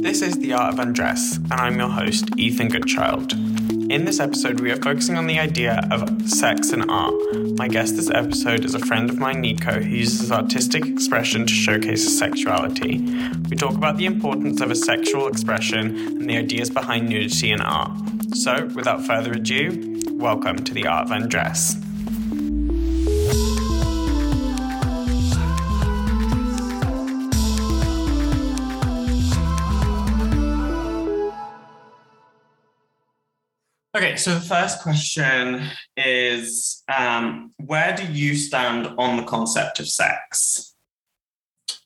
This is The Art of Undress, and I'm your host, Ethan Goodchild. In this episode, we are focusing on the idea of sex and art. My guest this episode is a friend of mine, Nico, who uses artistic expression to showcase his sexuality. We talk about the importance of a sexual expression and the ideas behind nudity in art. So, without further ado, welcome to The Art of Undress. So the first question is um, Where do you stand on the concept of sex?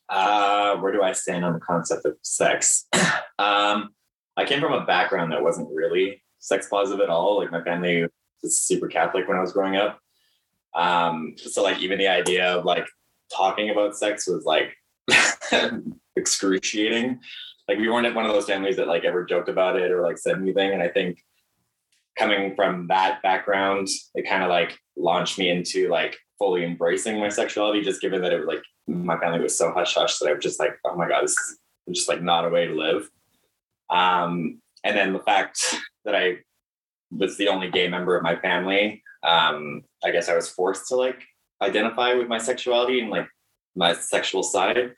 Uh, where do I stand on the concept of sex? um, I came from a background that wasn't really sex positive at all. Like my family was super Catholic when I was growing up. Um, so like even the idea of like talking about sex was like excruciating. Like we weren't one of those families that like ever joked about it or like said anything. And I think coming from that background, it kind of like launched me into like fully embracing my sexuality, just given that it was like my family was so hush hush that I was just like, oh my God, this is just like not a way to live. Um, and then the fact that I was the only gay member of my family, um, I guess I was forced to like identify with my sexuality and like my sexual side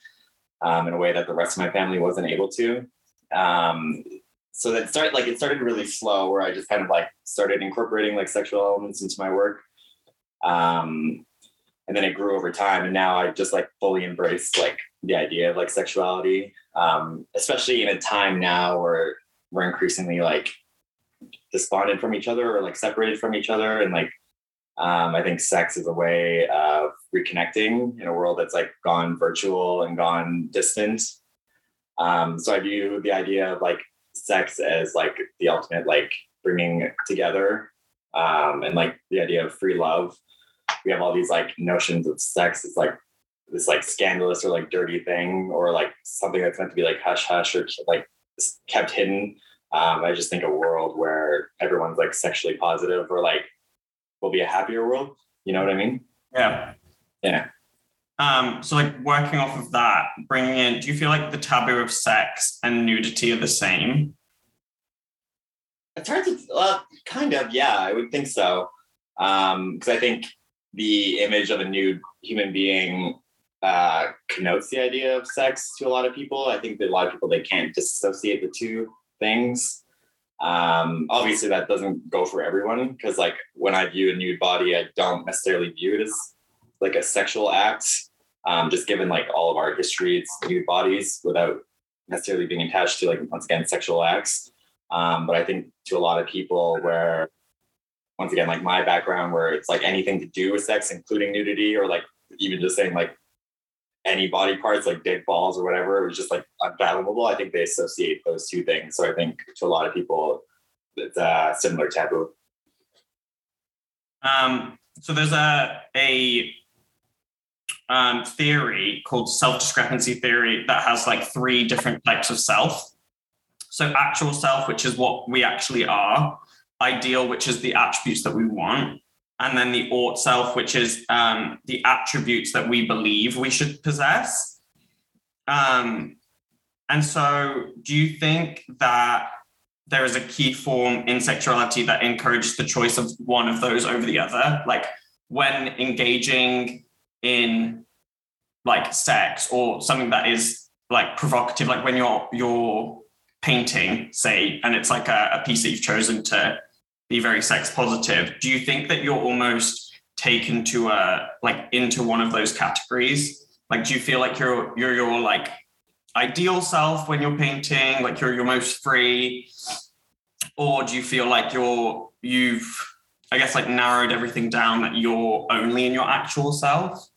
um, in a way that the rest of my family wasn't able to. Um, so that started like it started really slow where I just kind of like started incorporating like sexual elements into my work. Um, and then it grew over time and now I just like fully embrace like the idea of like sexuality. Um, especially in a time now where we're increasingly like despondent from each other or like separated from each other and like um, I think sex is a way of reconnecting in a world that's like gone virtual and gone distant. Um, so I view the idea of like sex as like the ultimate like bringing together um, and like the idea of free love. We have all these like notions of sex it's like this like scandalous or like dirty thing or like something that's meant to be like hush hush or like kept hidden. Um, i just think a world where everyone's like sexually positive or like will be a happier world. You know what i mean? Yeah. Yeah um, so like working off of that, bringing in, do you feel like the taboo of sex and nudity are the same? It's hard to, uh, kind of, yeah, I would think so. Because um, I think the image of a nude human being uh, connotes the idea of sex to a lot of people. I think that a lot of people they can't disassociate the two things. Um, obviously, that doesn't go for everyone because, like, when I view a nude body, I don't necessarily view it as like a sexual act. Um, just given like all of our history, it's nude bodies without necessarily being attached to like once again sexual acts. Um, but I think to a lot of people where once again like my background where it's like anything to do with sex, including nudity or like even just saying like any body parts like dick balls or whatever, it was just like unfathomable. I think they associate those two things. So I think to a lot of people it's a similar taboo. Um, so there's a a um, theory called self discrepancy theory that has like three different types of self. So, actual self, which is what we actually are, ideal, which is the attributes that we want, and then the ought self, which is um, the attributes that we believe we should possess. Um, and so, do you think that there is a key form in sexuality that encourages the choice of one of those over the other? Like when engaging in like sex or something that is like provocative, like when you're you're painting, say, and it's like a, a piece that you've chosen to be very sex positive, do you think that you're almost taken to a like into one of those categories? Like, do you feel like you're you're your like ideal self when you're painting, like you're your most free, or do you feel like you're you've I guess like narrowed everything down that you're only in your actual self?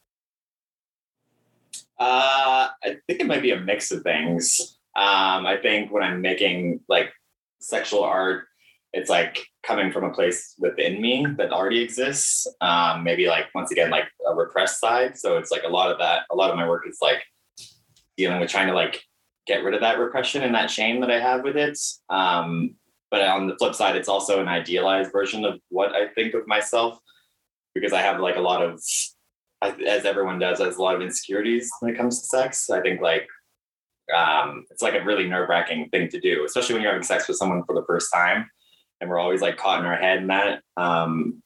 Uh, I think it might be a mix of things. Um, I think when I'm making like sexual art, it's like coming from a place within me that already exists. Um, maybe like once again, like a repressed side. So it's like a lot of that. A lot of my work is like dealing with trying to like get rid of that repression and that shame that I have with it. Um, but on the flip side, it's also an idealized version of what I think of myself because I have like a lot of as everyone does, has a lot of insecurities when it comes to sex. I think like um, it's like a really nerve wracking thing to do, especially when you're having sex with someone for the first time. And we're always like caught in our head in that. Um,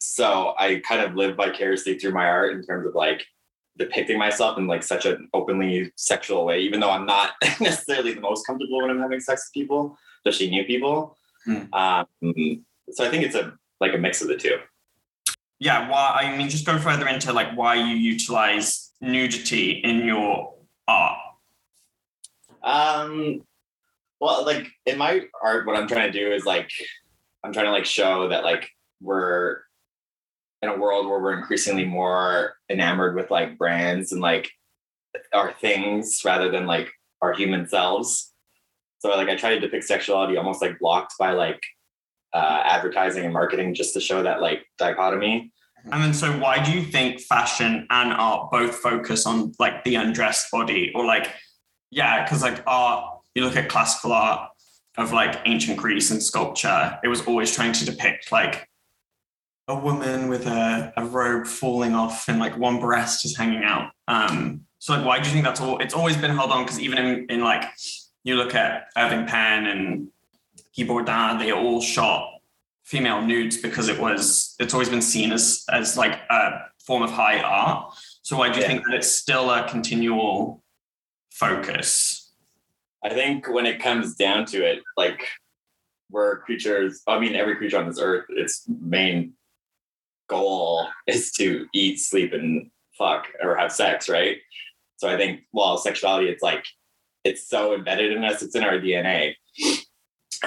so I kind of live vicariously through my art in terms of like depicting myself in like such an openly sexual way, even though I'm not necessarily the most comfortable when I'm having sex with people, especially new people. Hmm. Um, so I think it's a like a mix of the two. Yeah, why I mean just go further into like why you utilize nudity in your art. Um, well, like in my art, what I'm trying to do is like I'm trying to like show that like we're in a world where we're increasingly more enamored with like brands and like our things rather than like our human selves. So like I try to depict sexuality almost like blocked by like uh, advertising and marketing just to show that like dichotomy. And then so why do you think fashion and art both focus on like the undressed body or like yeah, because like art, you look at classical art of like ancient Greece and sculpture, it was always trying to depict like a woman with a, a robe falling off and like one breast is hanging out. Um, so like why do you think that's all it's always been held on? Because even in, in like you look at Irving Penn and Guy Bourdin, they all shot female nudes because it was it's always been seen as as like a form of high art. So why do you Yeah. think that it's still a continual focus? I think when it comes down to it, like we're creatures, I mean, every creature on this earth, its main goal is to eat, sleep, and fuck or have sex, right? So I think, well, sexuality, it's like, it's so embedded in us, it's in our DNA.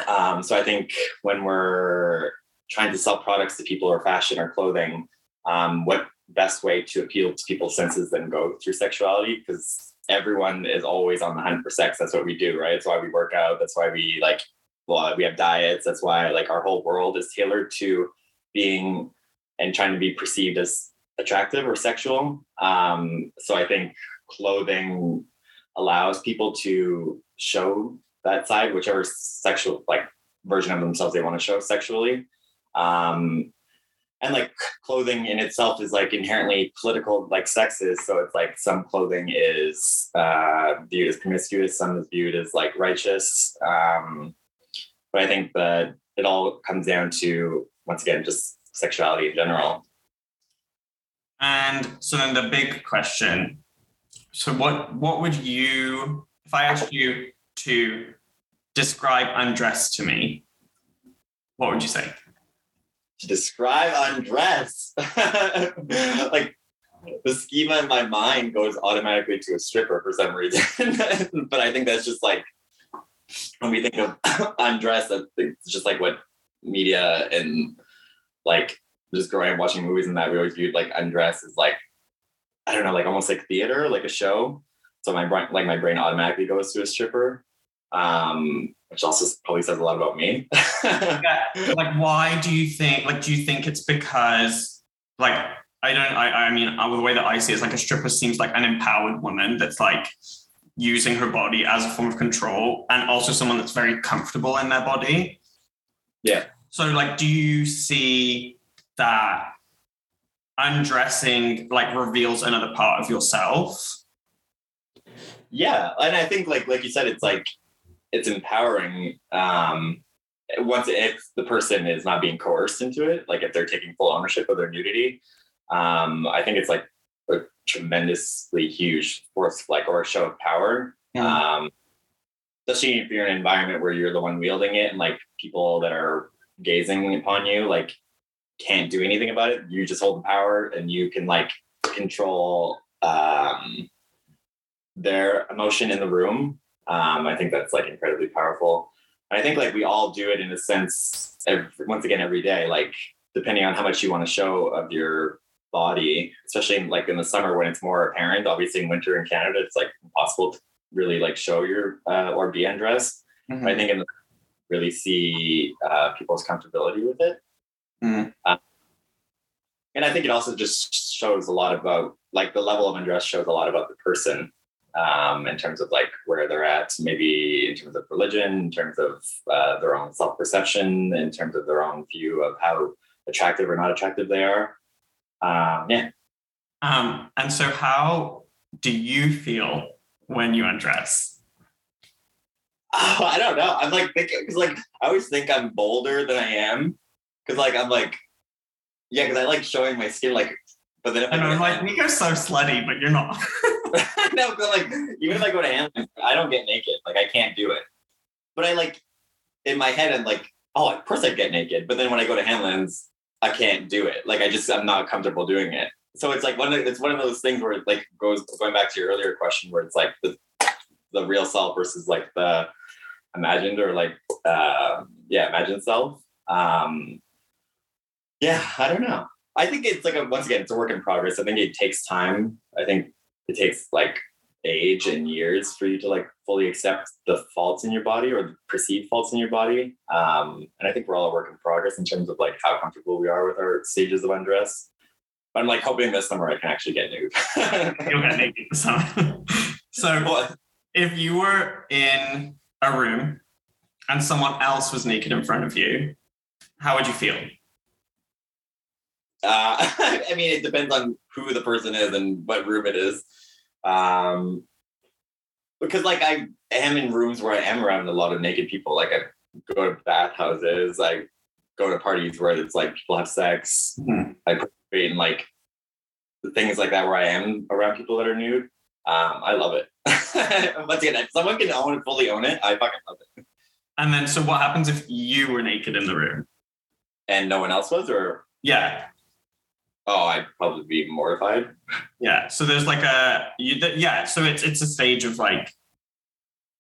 Um, so I think when we're trying to sell products to people or fashion or clothing, um, what best way to appeal to people's senses than go through sexuality? Because everyone is always on the hunt for sex. That's what we do, right? That's why we work out. That's why we like, well, we have diets. That's why like our whole world is tailored to being and trying to be perceived as attractive or sexual. Um, so I think clothing allows people to show that side, whichever sexual like version of themselves they want to show sexually. Um, and like clothing in itself is like inherently political, like sexist. So it's like some clothing is uh, viewed as promiscuous, some is viewed as like righteous. Um, but I think that it all comes down to once again just sexuality in general. And so then the big question. So what what would you if I asked you to describe undress to me, what would you say? To describe undress, like the schema in my mind goes automatically to a stripper for some reason. but I think that's just like when we think of undress, it's just like what media and like just growing up watching movies and that we always viewed like undress as like I don't know, like almost like theater, like a show. So my brain, like my brain automatically goes to a stripper, um, which also probably says a lot about me. Yeah, like why do you think like do you think it's because like I don't I I mean uh, the way that I see it is like a stripper seems like an empowered woman that's like using her body as a form of control and also someone that's very comfortable in their body. Yeah. So like do you see that undressing like reveals another part of yourself? yeah and i think like like you said it's like it's empowering um once if the person is not being coerced into it like if they're taking full ownership of their nudity um i think it's like a tremendously huge force like or a show of power um especially if you're in an environment where you're the one wielding it and like people that are gazing upon you like can't do anything about it you just hold the power and you can like control um their emotion in the room. Um, I think that's like incredibly powerful. And I think like we all do it in a sense, every, once again, every day, like depending on how much you want to show of your body, especially like in the summer when it's more apparent. Obviously, in winter in Canada, it's like impossible to really like show your uh, or be undressed. Mm-hmm. But I think in the really see uh, people's comfortability with it. Mhm. Uh, and I think it also just shows a lot about like the level of undress shows a lot about the person um, in terms of like where they're at, maybe in terms of religion, in terms of uh, their own self perception, in terms of their own view of how attractive or not attractive they are. Um, yeah. Um, and so how do you feel when you undress? Oh, I don't know. I'm like thinking because like I always think I'm bolder than I am because like I'm like yeah because I like showing my skin like but then if I know, I'm like, we Nico's so slutty, but you're not. no, but like even if I go to Hanlan, I don't get naked. Like I can't do it. But I like in my head, I'm like, oh, of course I'd get naked. But then when I go to Hanlan's, I can't do it. Like I just I'm not comfortable doing it. So it's like one of it's one of those things where it like goes going back to your earlier question where it's like the the real self versus like the imagined or like uh, yeah imagined self. Um, yeah, I don't know. I think it's like a, once again it's a work in progress. I think it takes time. I think it takes like age and years for you to like fully accept the faults in your body or the perceived faults in your body. Um, and I think we're all a work in progress in terms of like how comfortable we are with our stages of undress. But I'm like hoping this summer I can actually get nude. You'll get naked this summer. so What? if you were in a room and someone else was naked in front of you, how would you feel? Uh, I mean, it depends on who the person is and what room it is. Um, because like I am in rooms where I am around a lot of naked people. Like I go to bathhouses, I go to parties where it's like people have sex. Mhm. I participate in like the things like that where I am around people that are nude. Um, I love it. Once again, if someone can own it, fully own it, I fucking love it. And then, so what happens if you were naked in the room? And no one else was, or Yeah, oh, I'd probably be mortified. yeah. So there's like a you, yeah. So it's it's a stage of like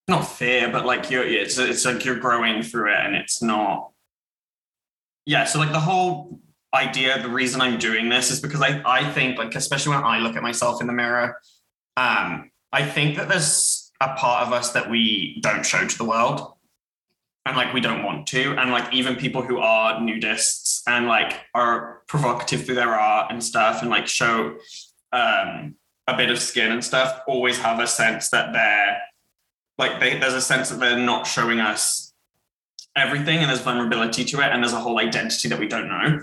not fear, but like you're it's it's like you're growing through it, and it's not. Yeah. So like the whole idea, the reason I'm doing this is because I I think like especially when I look at myself in the mirror, um, I think that there's a part of us that we don't show to the world. And like we don't want to, and like even people who are nudists and like are provocative through their art and stuff, and like show um, a bit of skin and stuff, always have a sense that they're like they, there's a sense that they're not showing us everything, and there's vulnerability to it, and there's a whole identity that we don't know.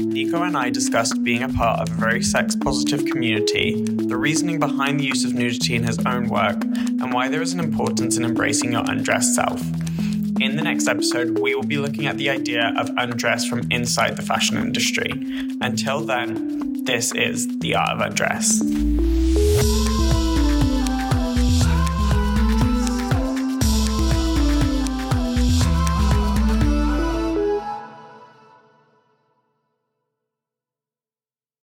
Nico and I discussed being a part of a very sex positive community, the reasoning behind the use of nudity in his own work, and why there is an importance in embracing your undressed self. In the next episode, we will be looking at the idea of undress from inside the fashion industry. Until then, this is The Art of Undress.